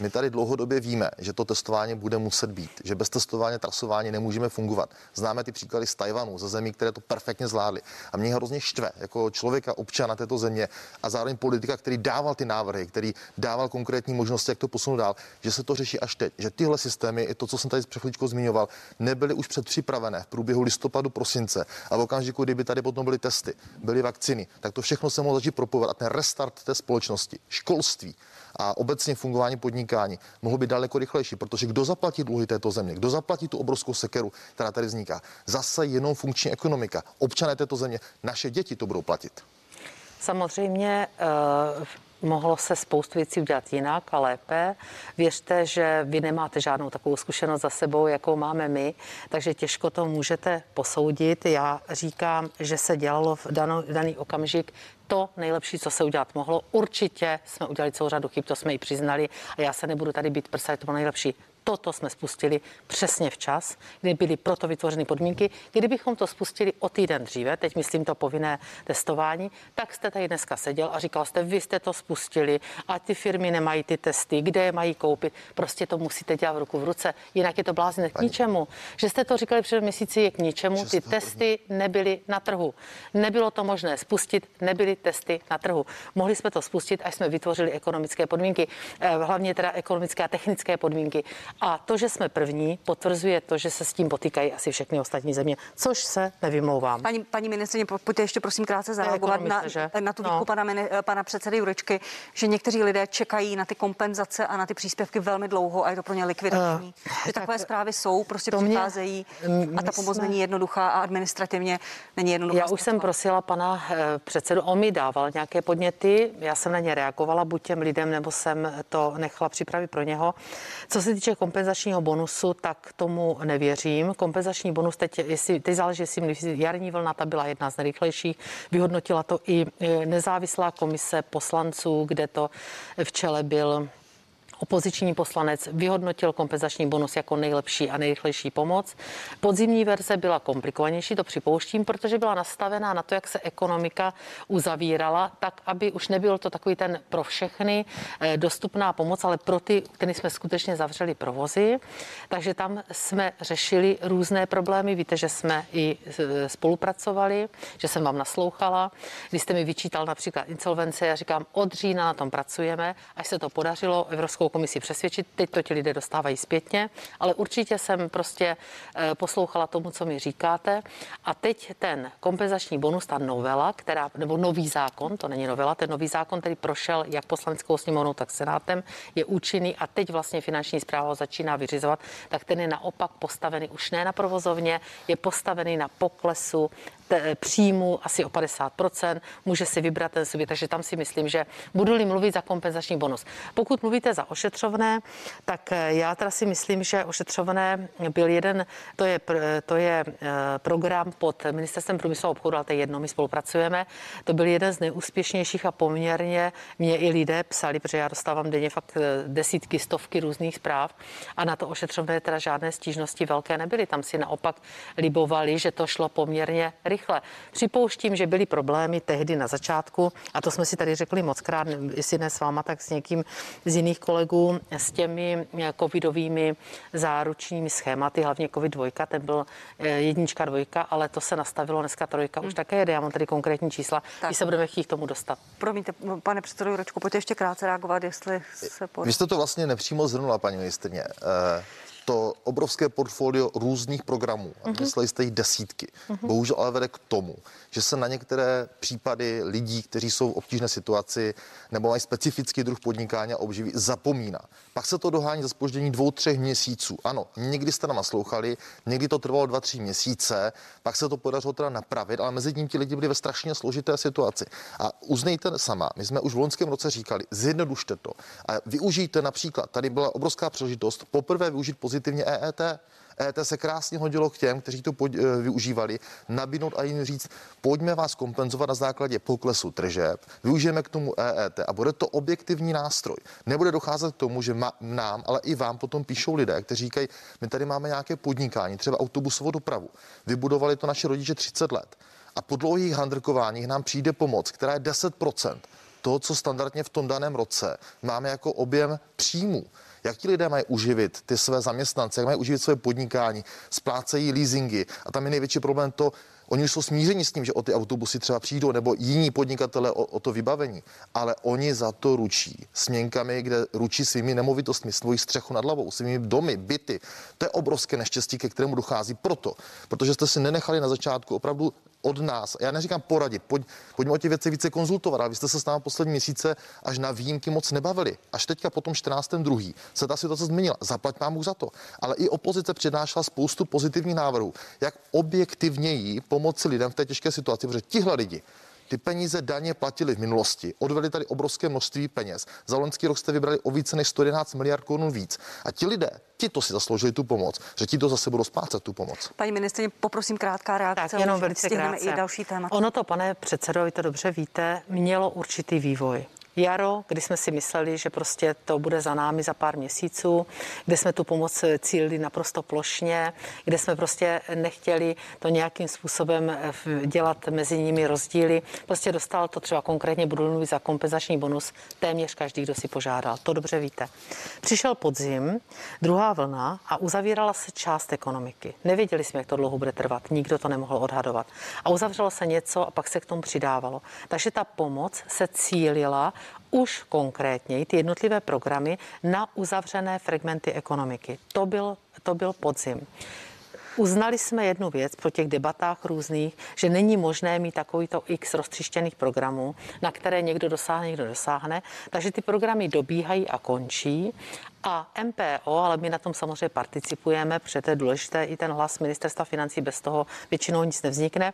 My tady dlouhodobě víme, že to testování bude muset být, že bez testování, trasování nemůžeme fungovat. Známe ty příklady z Tajvanu, ze zemí, které to perfektně zvládly. A mě hrozně štve jako člověka, občana této země a zároveň politika, který dával ty návrhy, který dával konkrétní možnosti, jak to posunout dál, že se to řeší až teď. Že tyhle systémy, i to, co jsem tady před chvíličkou zmiňoval, nebyly už předpřipravené v průběhu listopadu, prosince. A v okamžiku, kdyby tady potom byly testy, byly vakcíny, tak to všechno se mohlo začít propojovat. A ten restart té společnosti, školství, a obecně fungování podnikání mohlo být daleko rychlejší, protože kdo zaplatí dluhy této země, kdo zaplatí tu obrovskou sekeru, která tady vzniká, zase jenom funkční ekonomika. Občané této země, naše děti to budou platit. Samozřejmě eh, mohlo se spoustu věcí udělat jinak a lépe. Věřte, že vy nemáte žádnou takovou zkušenost za sebou, jakou máme my, takže těžko to můžete posoudit. Já říkám, že se dělalo v daný okamžik to nejlepší, co se udělat mohlo. Určitě jsme udělali celou řadu chyb, to jsme i přiznali a já se nebudu tady být prsa, to bylo nejlepší. Toto jsme spustili přesně včas, kdy byly proto vytvořeny podmínky. Kdybychom to spustili o týden dříve, teď myslím to povinné testování, tak jste tady dneska seděl a říkal jste, vy jste to spustili a ty firmy nemají ty testy, kde je mají koupit. Prostě to musíte dělat v ruku v ruce, jinak je to blázně k ničemu. Že jste to říkali před měsíci je k ničemu, ty testy nebyly na trhu. Nebylo to možné spustit, nebyly testy na trhu. Mohli jsme to spustit, až jsme vytvořili ekonomické podmínky, eh, hlavně teda ekonomické a technické podmínky. A to, že jsme první, potvrzuje to, že se s tím potýkají asi všechny ostatní země, což se nevymlouvám. Paní, paní ministrině, pojďte ještě prosím krátce zareagovat na, na tu výtku no. pana, pana předsedy Jurečky, že někteří lidé čekají na ty kompenzace a na ty příspěvky velmi dlouho a je to pro ně likvidační. Uh, že takové tak zprávy jsou, prostě přicházejí a ta pomoc jsme... není jednoduchá a administrativně není jednoduchá. Já už jsem prosila pana eh, předsedu, on mi dával nějaké podněty, já jsem na ně reagovala buď těm lidem, nebo jsem to nechala připravit pro něho. Co se týče kompenzačního bonusu, tak tomu nevěřím. Kompenzační bonus teď, jestli, teď záleží, jestli jarní vlna, ta byla jedna z nejrychlejších. Vyhodnotila to i eh, nezávislá komise poslanců, kde to v čele byl opoziční poslanec vyhodnotil kompenzační bonus jako nejlepší a nejrychlejší pomoc. Podzimní verze byla komplikovanější, to připouštím, protože byla nastavená na to, jak se ekonomika uzavírala, tak aby už nebyl to takový ten pro všechny eh, dostupná pomoc, ale pro ty, který jsme skutečně zavřeli provozy. Takže tam jsme řešili různé problémy. Víte, že jsme i eh, spolupracovali, že jsem vám naslouchala. Když jste mi vyčítal například insolvence, já říkám, od října na tom pracujeme, až se to podařilo Evropskou Evropskou komisi přesvědčit. Teď to ti lidé dostávají zpětně, ale určitě jsem prostě eh, poslouchala tomu, co mi říkáte. A teď ten kompenzační bonus, ta novela, která, nebo nový zákon, to není novela, ten nový zákon, který prošel jak poslaneckou sněmovnou, tak senátem, je účinný a teď vlastně finanční zpráva začíná vyřizovat, tak ten je naopak postavený už ne na provozovně, je postavený na poklesu příjmu asi o 50%, může si vybrat ten subjekt, takže tam si myslím, že budu-li mluvit za kompenzační bonus. Pokud mluvíte za ošetřovné, tak eh, já teda si myslím, že ošetřovné byl jeden, to je, to je eh, program pod ministerstvem průmyslu a obchodu, ale to je jedno, my spolupracujeme. To byl jeden z nejúspěšnějších a poměrně mě i lidé psali, protože já dostávám denně fakt eh, desítky, stovky různých zpráv a na to ošetřovné teda žádné stížnosti velké nebyly. Tam si naopak libovali, že to šlo poměrně rychle rychle. Připouštím, že byly problémy tehdy na začátku, a to jsme si tady řekli moc krát, jestli ne s váma, tak s někým z jiných kolegů, s těmi eh, covidovými záručními schématy, hlavně covid dvojka, ten byl eh, jednička, dvojka, ale to se nastavilo dneska trojka, hmm. už také jede. Já mám tady konkrétní čísla, tak. když se budeme chtít k tomu dostat. Promiňte, pane předsedo Jurečku, pojďte ještě krátce reagovat, jestli se pod... Vy jste to vlastně nepřímo zhrnula, paní ministrně. Uh to obrovské portfolio různých programů, a mhm. mysleli jste jich desítky, uh-huh. bohužel ale vede k tomu, že se na některé případy lidí, kteří jsou v obtížné situaci nebo mají specifický druh podnikání a obživí, zapomíná. Pak se to dohání za spoždění dvou, třech měsíců. Ano, někdy jste nám naslouchali, někdy to trvalo dva, tři měsíce, pak se to podařilo teda napravit, ale mezi tím ti lidi byli ve strašně složité situaci. A uznejte sama, my jsme už v loňském roce říkali, zjednodušte to a využijte například, tady byla obrovská příležitost poprvé využít pozitivně EET. EET se krásně hodilo k těm, kteří to pod, e, využívali, nabídnout a jim říct, pojďme vás kompenzovat na základě poklesu tržeb, využijeme k tomu EET a bude to objektivní nástroj. Nebude docházet k tomu, že ma, nám, ale i vám potom píšou lidé, kteří říkají, my tady máme nějaké podnikání, třeba autobusovou dopravu. Vybudovali to naši rodiče 30 let. A po dlouhých handrkováních nám přijde pomoc, která je 10% toho, co standardně v tom daném roce máme jako objem příjmů. Jak ti lidé mají uživit ty své zaměstnance, jak mají uživit své podnikání, splácejí leasingy. A tam je největší problém to, Oni už jsou smířeni s tím, že o ty autobusy třeba přijdou, nebo jiní podnikatele o, o to vybavení, ale oni za to ručí směnkami, kde ručí svými nemovitostmi, svoji střechu nad hlavou, svými domy, byty. To je obrovské neštěstí, ke kterému dochází proto, protože jste si nenechali na začátku opravdu od nás, já neříkám poradit, pojď, pojďme o těch věci více konzultovat, ale vy jste se s námi poslední měsíce až na výjimky moc nebavili. Až teďka po tom 14. druhý se ta situace změnila. Zaplať mám za to. Ale i opozice přednášela spoustu pozitivních návrhů, jak objektivněji pomoci lidem v té těžké situaci, protože tihle lidi ty peníze daně platili v minulosti, odvedli tady obrovské množství peněz. Za loňský rok jste vybrali o více než 111 miliard korun víc. A ti lidé, ti to si zasloužili tu pomoc, že ti to zase budou splácet tu pomoc. Paní ministrině, poprosím krátká reakce. Tak jenom velice krátce. i další téma. Ono to, pane předsedo, vy to dobře víte, mělo určitý vývoj. Jaro, kdy jsme si mysleli, že prostě to bude za námi za pár měsíců, kde jsme tu pomoc cílili naprosto plošně, kde jsme prostě nechtěli to nějakým způsobem eh, dělat mezi nimi rozdíly. Prostě dostal to třeba konkrétně, budu mluvit za kompenzační bonus, téměř každý, kdo si požádal. To dobře víte. Přišel podzim, druhá vlna a uzavírala se část ekonomiky. Nevěděli jsme, jak to dlouho bude trvat, nikdo to nemohl odhadovat. A uzavřelo se něco a pak se k tomu přidávalo. Takže ta pomoc se cílila už konkrétně ty jednotlivé programy na uzavřené fragmenty ekonomiky. To byl, to byl podzim. Uznali jsme jednu věc po těch debatách různých, že není možné mít takovýto x roztřištěných programů, na které někdo dosáhne, někdo dosáhne. Takže ty programy dobíhají a končí a MPO, ale my na tom samozřejmě participujeme, protože to je důležité, i ten hlas ministerstva financí, bez toho většinou nic nevznikne.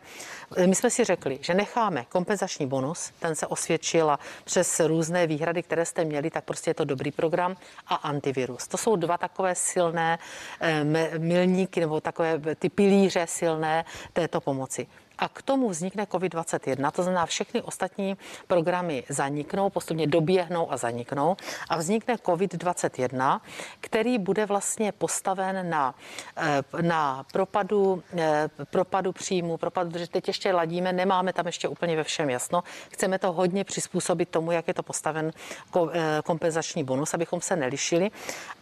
My jsme si řekli, že necháme kompenzační bonus, ten se osvědčil a přes různé výhrady, které jste měli, tak prostě je to dobrý program a antivirus. To jsou dva takové silné eh, milníky nebo takové ty pilíře silné této pomoci a k tomu vznikne COVID-21. To znamená, všechny ostatní programy zaniknou, postupně doběhnou a zaniknou a vznikne COVID-21, který bude vlastně postaven na, eh, na propadu, eh, propadu příjmu, propadu, protože teď ještě ladíme, nemáme tam ještě úplně ve všem jasno. Chceme to hodně přizpůsobit tomu, jak je to postaven eh, kompenzační bonus, abychom se nelišili.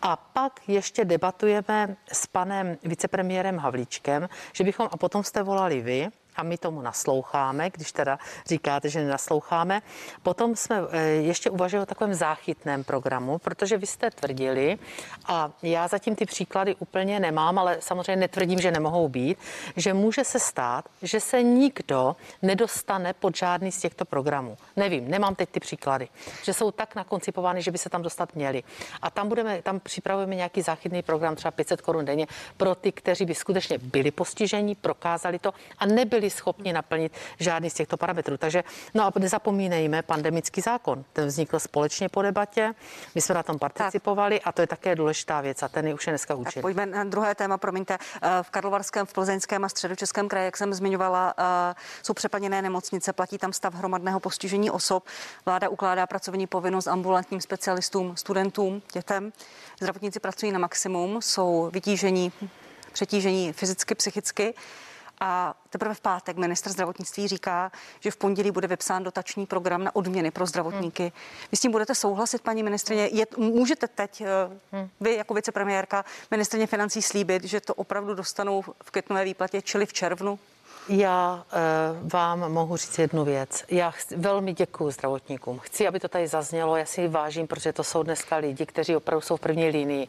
A pak ještě debatujeme s panem vicepremiérem Havlíčkem, že bychom, a potom jste volali vy, a my tomu nasloucháme, když teda říkáte, že nenasloucháme. Potom jsme eh, ještě uvažovali o takovém záchytném programu, protože vy jste tvrdili, a já zatím ty příklady úplně nemám, ale samozřejmě netvrdím, že nemohou být, že může se stát, že se nikdo nedostane pod žádný z těchto programů. Nevím, nemám teď ty příklady, že jsou tak nakoncipovány, že by se tam dostat měli. A tam budeme, tam připravujeme nějaký záchytný program, třeba 500 korun denně, pro ty, kteří by skutečně byli postiženi, prokázali to a nebyli schopni naplnit žádný z těchto parametrů. Takže no a nezapomínejme, pandemický zákon, ten vznikl společně po debatě, my jsme na tom participovali tak. a to je také důležitá věc a ten je už je dneska účinný. Pojďme na druhé téma, promiňte. Eh, v Karlovarském, v Plzeňském a středočeském kraji, jak jsem zmiňovala, eh, jsou přeplněné nemocnice, platí tam stav hromadného postižení osob. Vláda ukládá pracovní povinnost ambulantním specialistům, studentům, dětem. Zdravotníci pracují na maximum, jsou vytížení, přetížení fyzicky, psychicky. A teprve v pátek minister zdravotnictví říká, že v pondělí bude vypsán dotační program na odměny pro zdravotníky. Hmm. Vy s tím budete souhlasit, paní ministrině? Je, můžete teď, eh, hmm. vy jako vicepremiérka, ministrině financí slíbit, že to opravdu dostanou v květnové výplatě, čili v červnu? Já e, vám mohu říct jednu věc. Já chci, velmi děkuji zdravotníkům. Chci, aby to tady zaznělo. Já si vážím, protože to jsou dneska lidi, kteří opravdu jsou v první linii.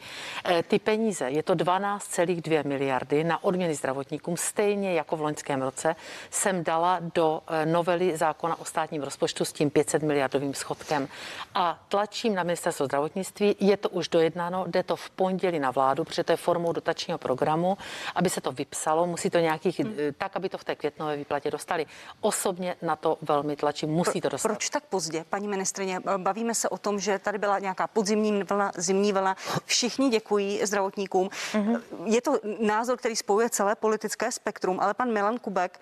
E, ty peníze, je to 12,2 miliardy na odměny zdravotníkům, stejně jako v loňském roce, jsem dala do e, novely zákona o státním rozpočtu s tím 500 miliardovým schodkem. A tlačím na ministerstvo zdravotnictví, je to už dojednáno, jde to v pondělí na vládu, protože to je formou dotačního programu, aby se to vypsalo, musí to nějakých, hmm. tak, aby to v té květnové výplatě dostali. Osobně na to velmi tlačím, musí to dostat. Proč tak pozdě, paní ministrině? Bavíme se o tom, že tady byla nějaká podzimní vlna, zimní vlna. Všichni děkují zdravotníkům. Mm-hmm. Je to názor, který spojuje celé politické spektrum, ale pan Milan Kubek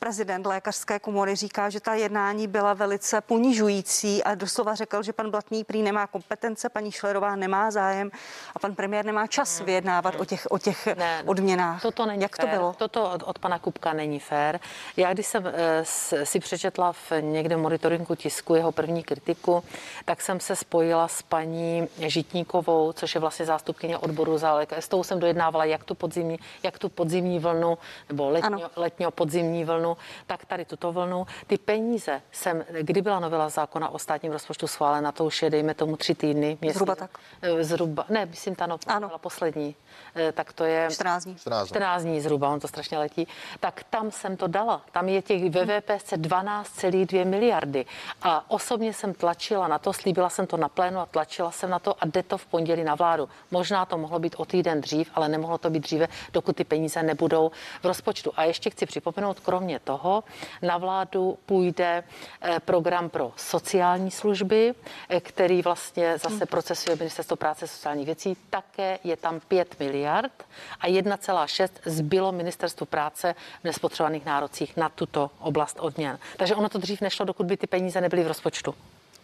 prezident lékařské komory říká, že ta jednání byla velice ponižující a doslova řekl, že pan Blatný prý nemá kompetence, paní Šlerová nemá zájem a pan premiér nemá čas hmm. vyjednávat o těch, o těch ne, odměnách. Toto není Jak fér. to bylo? Toto od, od pana Kupka není fér. Já když jsem e, si přečetla v někde monitoringu tisku jeho první kritiku, tak jsem se spojila s paní Žitníkovou, což je vlastně zástupkyně odboru za lékař. S tou jsem dojednávala jak tu podzimní, jak tu podzimní vlnu nebo letního, letního podzimní vlnu vlnu, tak tady tuto vlnu. Ty peníze jsem, kdy byla novela zákona o státním rozpočtu schválena, to už je, dejme tomu, tři týdny. Měsíc, zhruba tak? Eh, zhruba, ne, myslím, ta novela byla poslední. Eh, tak to je 14 dní. 14, 14 dní zhruba, on to strašně letí. Tak tam jsem to dala. Tam je těch VVPC 12,2 miliardy. A osobně jsem tlačila na to, slíbila jsem to na plénu a tlačila jsem na to a jde to v pondělí na vládu. Možná to mohlo být o týden dřív, ale nemohlo to být dříve, dokud ty peníze nebudou v rozpočtu. A ještě chci připomenout, kromě toho na vládu půjde eh, program pro sociální služby, eh, který vlastně zase hmm. procesuje Ministerstvo práce a sociálních věcí. Také je tam 5 miliard a 1,6 zbylo Ministerstvu práce v nespotřebovaných nárocích na tuto oblast odměn. Takže ono to dřív nešlo, dokud by ty peníze nebyly v rozpočtu.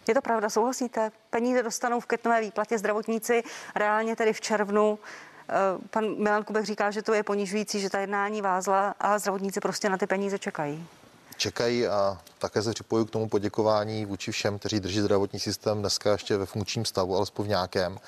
Je to pravda, souhlasíte? Peníze dostanou v květnové výplatě zdravotníci, reálně tedy v červnu. Pan Milan Kubek říká, že to je ponižující, že ta jednání vázla a zdravotníci prostě na ty peníze čekají čekají a také se připoju k tomu poděkování vůči všem, kteří drží zdravotní systém dneska ještě ve funkčním stavu, alespoň v nějakém.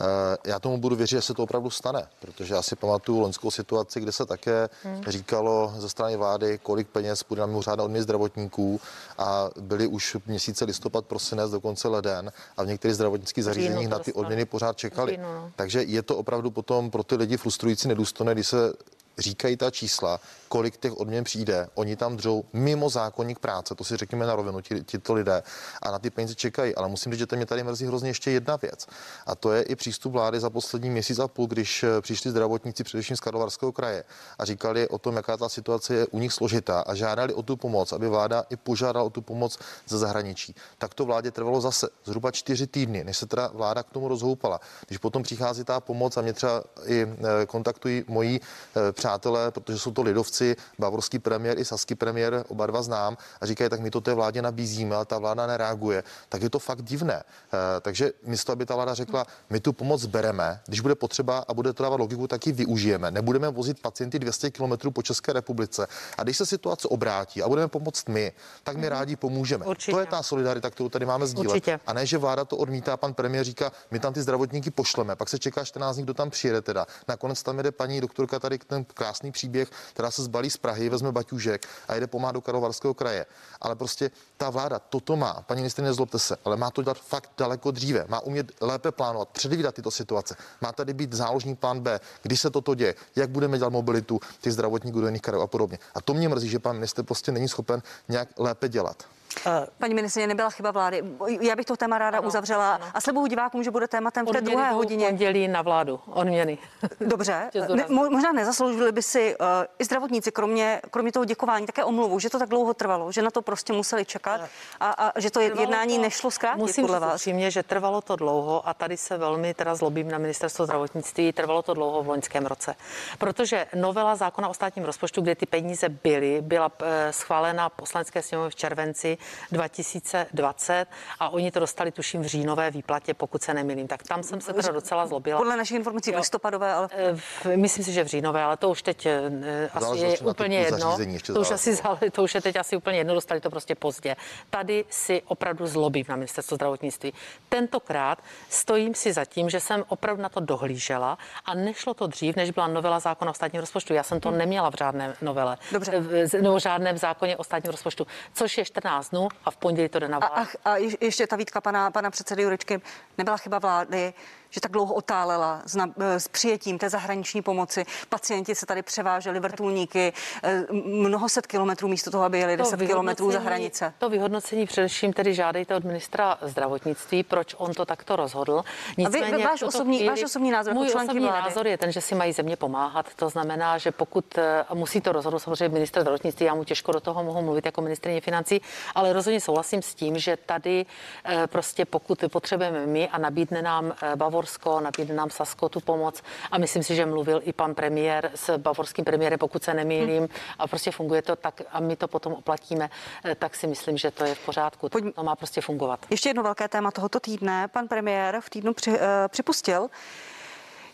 Eh, já tomu budu věřit, že se to opravdu stane, protože já si pamatuju loňskou situaci, kde se také hmm. říkalo ze strany vlády, kolik peněz půjde na mimořádné odměny zdravotníků a byly už měsíce listopad, prosinec, dokonce leden a v některých zdravotnických zařízeních na ty odměny pořád čekali. No. Takže je to opravdu potom pro ty lidi frustrující, nedůstojné, když se říkají ta čísla, kolik těch odměn přijde. Oni tam dřou mimo zákonník práce, to si řekněme na rovinu, ti, tito lidé, a na ty peníze čekají. Ale musím říct, že mě tady mrzí hrozně ještě jedna věc. A to je i přístup vlády za poslední měsíc a půl, když eh, přišli zdravotníci především z Karlovarského kraje a říkali o tom, jaká ta situace je u nich složitá a žádali o tu pomoc, aby vláda i požádala o tu pomoc ze zahraničí. Tak to vládě trvalo zase zhruba čtyři týdny, než se teda vláda k tomu rozhoupala. Když potom přichází ta pomoc a mě třeba i eh, kontaktují moji eh, přátelé, protože jsou to lidovci, bavorský premiér i saský premiér, oba dva znám, a říkají, tak my to té vládě nabízíme, ale ta vláda nereaguje. Tak je to fakt divné. Eh, takže místo, aby ta vláda řekla, my tu pomoc bereme, když bude potřeba a bude to dávat logiku, tak ji využijeme. Nebudeme vozit pacienty 200 km po České republice. A když se situace obrátí a budeme pomoct my, tak my mhm. rádi pomůžeme. Určitě. To je ta solidarita, kterou tady máme sdílet. Určitě. A ne, že vláda to odmítá, pan premiér říká, my tam ty zdravotníky pošleme, pak se čeká 14 dní, kdo tam přijede teda. Nakonec tam jede paní doktorka tady ten krásný příběh, která se zbalí z Prahy, vezme baťužek a jede pomáhat do Karlovarského kraje. Ale prostě ta vláda toto má, paní ministrině, nezlobte se, ale má to dělat fakt daleko dříve. Má umět lépe plánovat, předvídat tyto situace. Má tady být záložní plán B, když se toto děje, jak budeme dělat mobilitu těch zdravotníků do jiných krajů a podobně. A to mě mrzí, že pan minister prostě není schopen nějak lépe dělat. Uh, Paní ministrině, nebyla chyba vlády. Já bych to téma ráda ano, uzavřela ano. a slibuju divákům, že bude tématem v té druhé hodině. Pondělí na vládu, odměny. Dobře, ne, možná nezasloužili by si uh, i zdravotníci, kromě, kromě toho děkování, také omluvu, že to tak dlouho trvalo, že na to prostě museli čekat a, a že to trvalo jednání to, nešlo zkrátit musím podle vás. Musím že trvalo to dlouho a tady se velmi teda zlobím na ministerstvo zdravotnictví, trvalo to dlouho v loňském roce. Protože novela zákona o státním rozpočtu, kde ty peníze byly, byla uh, schválena poslanecké sněmovně v červenci 2020 a oni to dostali tuším v říjnové výplatě, pokud se nemilím. Tak tam jsem se teda docela zlobila. Podle našich informací v listopadové, ale... Eh, myslím si, že v říjnové, ale to už teď eh, asi je úplně jedno. To už, asi, to už je teď asi úplně jedno, dostali to prostě pozdě. Tady si opravdu zlobím na ministerstvo zdravotnictví. Tentokrát stojím si za tím, že jsem opravdu na to dohlížela a nešlo to dřív, než byla novela zákona o státním rozpočtu. Já jsem to hmm. neměla v žádné novele, Dobře. Eh, nebo v žádném zákoně o státním rozpočtu, což je 14 dnů a v pondělí to jde na vládu. A, a, a ještě ta výtka pana, pana předsedy Jurečky. Nebyla chyba vlády, že tak dlouho otálela s, na, s přijetím té zahraniční pomoci. Pacienti se tady převáželi vrtulníky eh, mnoho set kilometrů místo toho, aby jeli 10 kilometrů za hranice. To vyhodnocení především tedy žádejte od ministra zdravotnictví, proč on to takto rozhodl. Nicméně, a vy, váš, osobní, chvíli, váš osobní názor můj osobní vlády. názor je ten, že si mají země pomáhat. To znamená, že pokud eh, musí to rozhodnout samozřejmě minister zdravotnictví, já mu těžko do toho mohu mluvit jako ministrině financí, ale rozhodně souhlasím s tím, že tady eh, prostě pokud potřebujeme my a nabídne nám Bavor Bavorsko, nabídne nám Sasko tu pomoc a myslím si, že mluvil i pan premiér s bavorským premiérem, pokud se nemýlím hmm. a prostě funguje to tak a my to potom oplatíme, eh, tak si myslím, že to je v pořádku. Pojď... To má prostě fungovat. Ještě jedno velké téma tohoto týdne. Pan premiér v týdnu při, uh, připustil,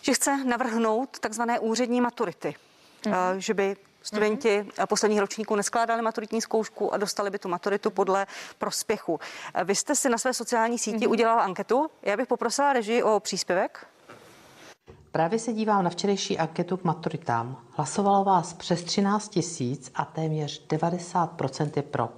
že chce navrhnout takzvané úřední maturity. Hmm. Uh, že by Studenti mm-hmm. posledních ročníků neskládali maturitní zkoušku a dostali by tu maturitu podle prospěchu. Vy jste si na své sociální síti mm-hmm. udělal anketu. Já bych poprosila režii o příspěvek. Právě se dívám na včerejší anketu k maturitám. Hlasovalo vás přes 13 tisíc a téměř 90% je pro.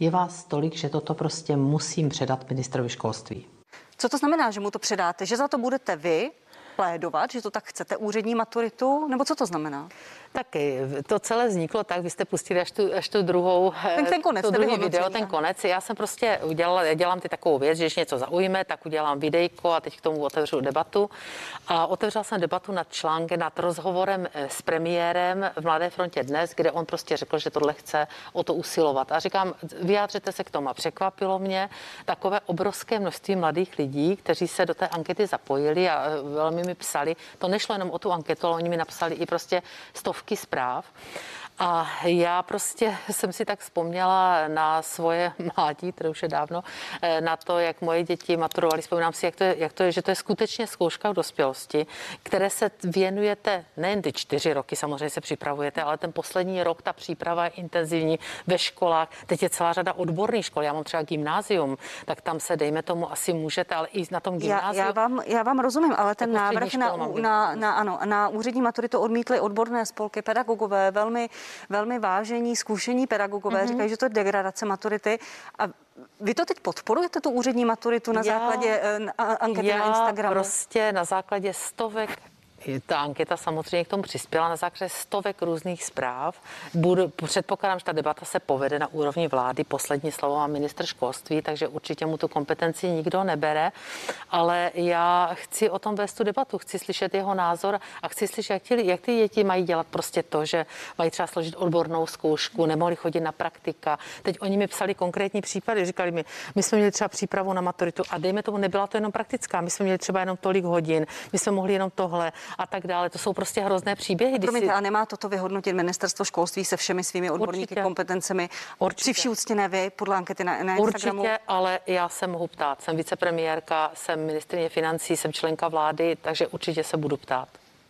Je vás tolik, že toto prostě musím předat ministrovi školství. Co to znamená, že mu to předáte? Že za to budete vy plédovat, že to tak chcete, úřední maturitu, nebo co to znamená? Taky to celé vzniklo tak, vy jste pustili až tu, až tu druhou, ten, ten konec, to druhý video, ten konec. Já jsem prostě udělala, já dělám ty takovou věc, že když něco zaujme, tak udělám videjko a teď k tomu otevřu debatu. A otevřela jsem debatu nad článkem, nad rozhovorem eh, s premiérem v Mladé frontě dnes, kde on prostě řekl, že tohle chce o to usilovat. A říkám, vyjádřete se k tomu. A překvapilo mě takové obrovské množství mladých lidí, kteří se do té ankety zapojili a eh, velmi mi psali. To nešlo jenom o tu anketu, ale oni mi napsali i prostě stovky zpráv. A já prostě jsem si tak vzpomněla na svoje mládí, které už je dávno, eh, na to, jak moje děti maturovali. Vzpomínám si, jak to, je, jak to je, že to je skutečně zkouška v dospělosti, které se věnujete nejen ty čtyři roky, samozřejmě se připravujete, ale ten poslední rok, ta příprava je intenzivní ve školách. Teď je celá řada odborných škol. Já mám třeba gymnázium, tak tam se, dejme tomu, asi můžete, ale i na tom gymnáziu. Já, já, vám, já vám rozumím, ale ten Jako návrh na, na, na, ano, na úřední maturitu odmítly odborné spolky, pedagogové, velmi, velmi vážení, zkušení pedagogové, mm-hmm. říkají, že to je degradace maturity. A vy to teď podporujete, tu úřední maturitu na Já- základě a- ankety já na Instagramu? prostě na základě stovek ta anketa samozřejmě k tomu přispěla na základě stovek různých zpráv. Budu, předpokládám, že ta debata se povede na úrovni vlády. Poslední slovo má ministr školství, takže určitě mu tu kompetenci nikdo nebere. Ale já chci o tom vést tu debatu, chci slyšet jeho názor a chci slyšet, jak, ty, jak ty děti mají dělat prostě to, že mají třeba složit odbornou zkoušku, nemohli chodit na praktika. Teď oni mi psali konkrétní případy, říkali mi, my jsme měli třeba přípravu na maturitu a dejme tomu, nebyla to jenom praktická, my jsme měli třeba jenom tolik hodin, my jsme mohli jenom tohle a tak dále. To jsou prostě hrozné příběhy. Promiňte, si- a nemá toto vyhodnotit ministerstvo školství se všemi svými odborníky, Určitě. kompetencemi? Určitě. Při vší úctě ne vy, podle ankety na, na Instagramu? Určitě, ale já se mohu ptát. Jsem vicepremiérka, jsem ministrině financí, jsem členka vlády, takže určitě se budu ptát.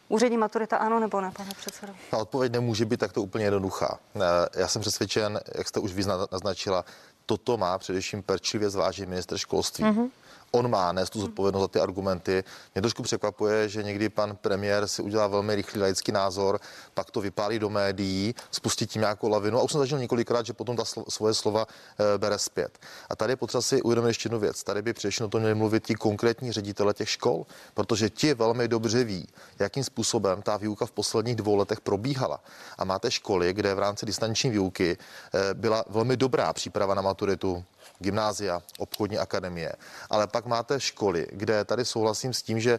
Úřední maturita ano nebo ne, pane předsedo? Ta odpověď nemůže být takto úplně jednoduchá. Eh, Já jsem přesvědčen, jak jste už vyzna- naznačila, toto má především perčivě zvážit minister školství. Mm-hmm. On má nést tu zodpovědnost za ty argumenty. Mě trošku překvapuje, že někdy pan premiér si udělá velmi rychlý laický názor, pak to vypálí do médií, spustí tím nějakou lavinu. A už jsem zažil několikrát, že potom ta slo- svoje slova e, bere zpět. A tady je potřeba si uvědomit ještě jednu věc. Tady by především o tom měli mluvit ti konkrétní ředitele těch škol, protože ti velmi dobře ví, jakým způsobem ta výuka v posledních dvou letech probíhala. A máte školy, kde v rámci distanční výuky e, byla velmi dobrá příprava na maturitu, gymnázia, obchodní akademie. Ale pak máte školy, kde tady souhlasím s tím, že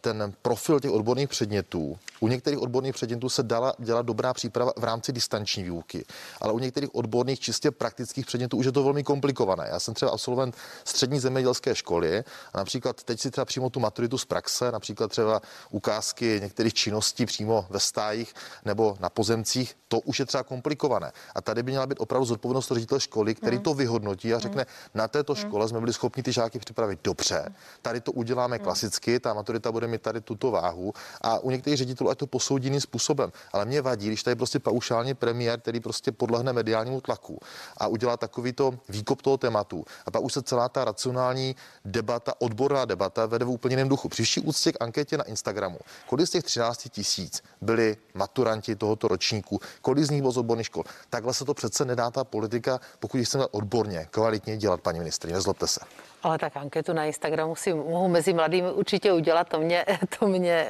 ten profil těch odborných předmětů, u některých odborných předmětů se dala dělat dobrá příprava v rámci distanční výuky, ale u některých odborných čistě praktických předmětů už je to velmi komplikované. Já jsem třeba absolvent střední zemědělské školy a například teď si třeba přímo tu maturitu z praxe, například třeba ukázky některých činností přímo ve stájích nebo na pozemcích, to už je třeba komplikované. A tady by měla být opravdu zodpovědnost ředitele školy, který to vyhodnotí a řekne, na této škole jsme byli schopni ty žáky připravit dobře, tady to uděláme klasicky, ta maturita bude mít tady tuto váhu a u některých ředitelů ať to posoudí jiným způsobem. Ale mě vadí, když tady prostě paušálně premiér, který prostě podlehne mediálnímu tlaku a udělá takovýto výkop toho tématu. A pak už se celá ta racionální debata, odborná debata vede v úplně jiném duchu. Příští úctě k anketě na Instagramu. Kolik z těch 13 tisíc byli maturanti tohoto ročníku, kolik z nich bylo z odborných škol. Takhle se to přece nedá ta politika, pokud chceme odborně, kvalitně dělat, paní ministrině, nezlobte se. Ale tak anketu na Instagramu si mohu mezi mladými určitě udělat, to mě, to mě,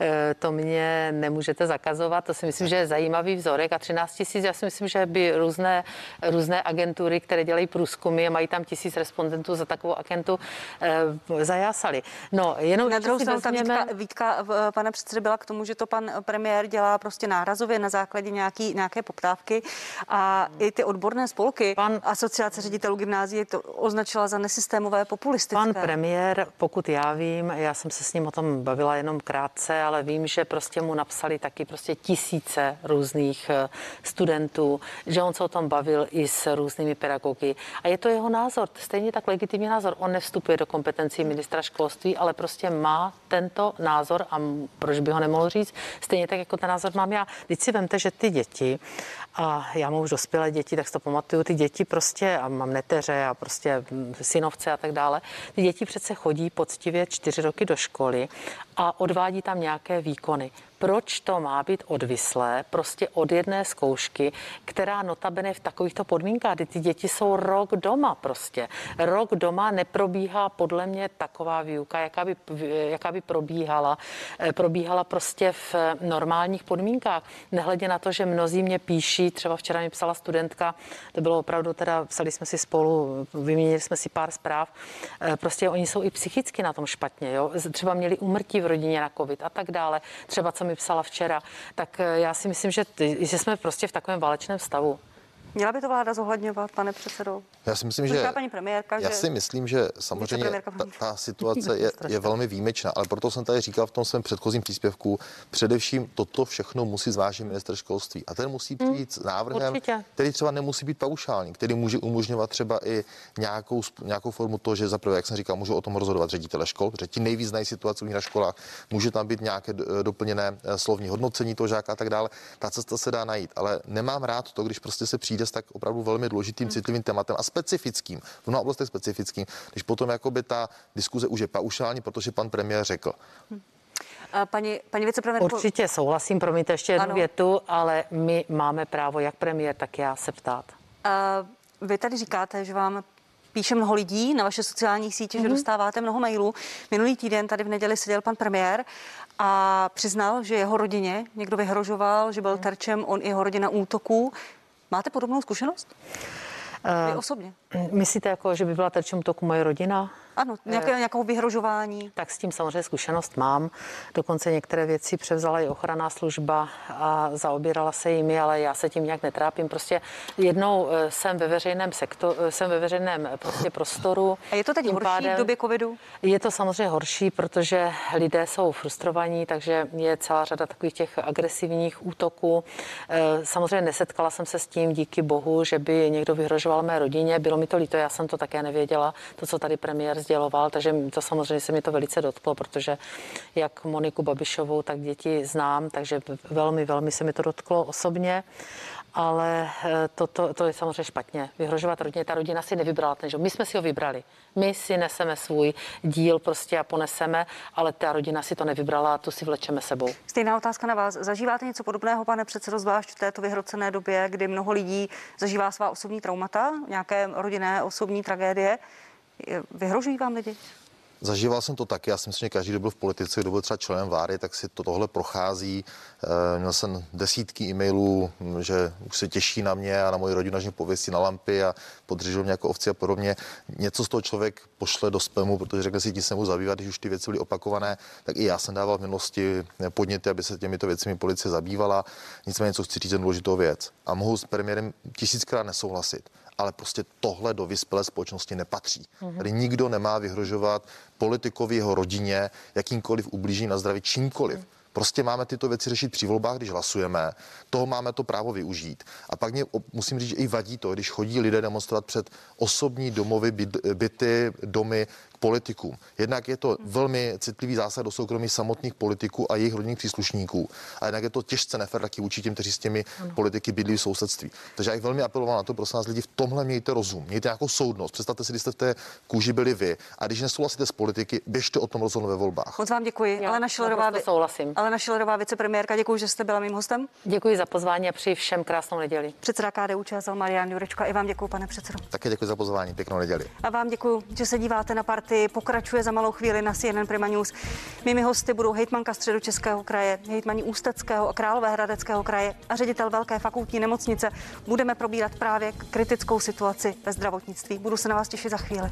eh, to mě nemůžete zakazovat, to si myslím, že je zajímavý vzorek. A 13 tisíc, já si myslím, že by různé, různé agentury, které dělají průzkumy a mají tam tisíc respondentů za takovou agentu, eh, zajásali. No, jenom Na druhou stranu ta vezměme- výtka, výtka eh, pana předsedy byla k tomu, že to pan premiér dělá prostě nárazově na základě nějaký, nějaké poptávky. A i ty odborné spolky, pan, Pan- asociace ředitelů gymnázií to označila za nesystémové populistické. Pan premiér, pokud já vím, já jsem se s ním o tom bavila jenom krátce, ale vím, že prostě mu napsali taky prostě tisíce různých eh, studentů, že on se o tom bavil i s různými pedagogy. A je to jeho názor, stejně tak legitimní názor. On nevstupuje do kompetencí ministra školství, ale prostě má tento názor a proč by ho nemohl říct, stejně tak jako ten názor mám já. Teď si vemte, že ty děti, a já mám už dospělé děti, tak si to pamatuju, ty děti prostě, a mám neteře a prostě mm, synovce a tak dále, ty děti přece chodí poctivě čtyři roky do školy a odvádí tam nějaké výkony. Proč to má být odvislé prostě od jedné zkoušky, která notabene v takovýchto podmínkách, kdy ty děti jsou rok doma prostě. Rok doma neprobíhá podle mě taková výuka, jaká by, jaká by probíhala. eh, Probíhala prostě v normálních podmínkách. Nehledě na to, že mnozí mě píší, třeba včera mi psala studentka, to bylo opravdu teda, psali jsme si spolu, vyměnili jsme si pár zpráv, eh, prostě oni jsou i psychicky na tom špatně, jo? třeba měli umrtí v rodině na covid a tak dále, třeba co mi psala včera, tak eh, já si myslím, že, ty, že jsme prostě v takovém válečném stavu. Měla by to vláda zohledňovat, pane předsedo? Já si myslím, že paní premiérka, já že- si myslím, že samozřejmě ta, ta situace je, je velmi výjimečná, ale proto jsem tady říkal v tom svém předchozím příspěvku, především toto všechno musí zvážit minister školství a ten musí přijít s návrhem, určitě. který třeba nemusí být paušální, který může umožňovat třeba i nějakou, nějakou formu toho, že zaprvé, jak jsem říkal, můžou o tom rozhodovat ředitele škol, protože ti nejvíc znají situaci na školách, může tam být nějaké doplněné eh, slovní hodnocení toho žáka a tak dále. Ta cesta se dá najít, ale nemám rád to, když prostě se přijde s tak opravdu velmi důležitým, citlivým tématem a specifickým, v mnoha oblastech specifickým, když potom jakoby ta diskuze už je paušální, protože pan premiér řekl. A Paní, paní vicepremiérko, Určitě souhlasím, promiňte ještě jednu Ano. větu, ale my máme právo, jak premiér, tak já se ptát. a vy tady říkáte, že vám píše mnoho lidí na vaše sociální sítě, mm-hmm. že dostáváte mnoho mailů. Minulý týden tady v neděli seděl pan premiér a přiznal, že jeho rodině někdo vyhrožoval, že byl terčem on i jeho rodina útoků. Máte podobnou zkušenost? Vy osobně? Myslíte, jako, že by byla terčem toku moje rodina? Ano, nějaké, nějakého vyhrožování. Tak s tím samozřejmě zkušenost mám. Dokonce některé věci převzala i ochranná služba a zaobírala se jimi, ale já se tím nějak netrápím. Prostě jednou eh, jsem ve veřejném sektoru, jsem ve veřejném eh, prostě prostoru. A je to teď horší v době covidu? Je to samozřejmě horší, protože lidé jsou frustrovaní, takže je celá řada takových těch agresivních útoků. Eh, Samozřejmě nesetkala jsem se s tím, díky bohu, že by někdo vyhrožoval mé rodině. Bylo mi to líto, já jsem to také nevěděla, to, co tady premiér sděloval, takže to samozřejmě se mi to velice dotklo, protože jak Moniku Babišovou, tak děti znám, takže velmi, velmi se mi to dotklo osobně. Ale eh, to, to, to je samozřejmě špatně. Vyhrožovat rodině, ta rodina si nevybrala ten život. My jsme si ho vybrali. My si neseme svůj díl prostě a poneseme, ale ta rodina si to nevybrala a tu si vlečeme sebou. Stejná otázka na vás. Zažíváte něco podobného, pane předsedo, zvlášť v této vyhrocené době, kdy mnoho lidí zažívá svá osobní traumata, nějaké rodinné osobní tragédie? Vyhrožují vám lidi? Zažíval jsem to taky, já si myslím, že každý, kdo byl v politice, kdo byl třeba členem vlády, tak si to tohle prochází. Eh, Měl jsem desítky e-mailů, že už se těší na mě a na moji rodinu, že pověsí na lampy a podržel mě jako ovci a podobně. Něco z toho člověk pošle do spamu, protože řekne si, tím se mu zabývat, když už ty věci byly opakované, tak i já jsem dával v minulosti podněty, aby se těmito věcmi policie zabývala. Nicméně, co chci říct, je důležitou věc. A mohu s premiérem tisíckrát nesouhlasit ale prostě tohle do vyspělé společnosti nepatří. Tady nikdo nemá vyhrožovat politikovi, jeho rodině, jakýmkoliv ublížení na zdraví, čímkoliv. Prostě máme tyto věci řešit při volbách, když hlasujeme. Toho máme to právo využít. A pak mě musím říct, že i vadí to, když chodí lidé demonstrovat před osobní domovy, byt- byty, domy politikům. Jednak je to velmi citlivý zásah do soukromí samotných politiků a jejich rodinných příslušníků. A jednak je to těžce nefér taky vůči těm, kteří s těmi politiky bydlí v sousedství. Takže já bych velmi apeloval na to, prosím vás, lidi, v tomhle mějte rozum, mějte nějakou soudnost. Představte si, když jste v té kůži byli vy. A když nesouhlasíte s politiky, běžte o tom rozhodnout ve volbách. Moc vám děkuji. Já Alena Šilerová, souhlasím. Alena Šilerová, vicepremiérka, děkuji, že jste byla mým hostem. Děkuji za pozvání a přeji všem krásnou neděli. Předseda KDU ČSL Marian Jurečka. I vám děkuji, pane předsedo. Také děkuji za pozvání. Pěknou neděli. A vám děkuji, že se díváte na partii. Pokračuje za malou chvíli na CNN Prima News. Mými hosty budou hejtmanka středočeského kraje, hejtmaní Ústeckého a Královéhradeckého kraje a ředitel Velké fakultní nemocnice. Budeme probírat právě kritickou situaci ve zdravotnictví. Budu se na vás těšit za chvíli.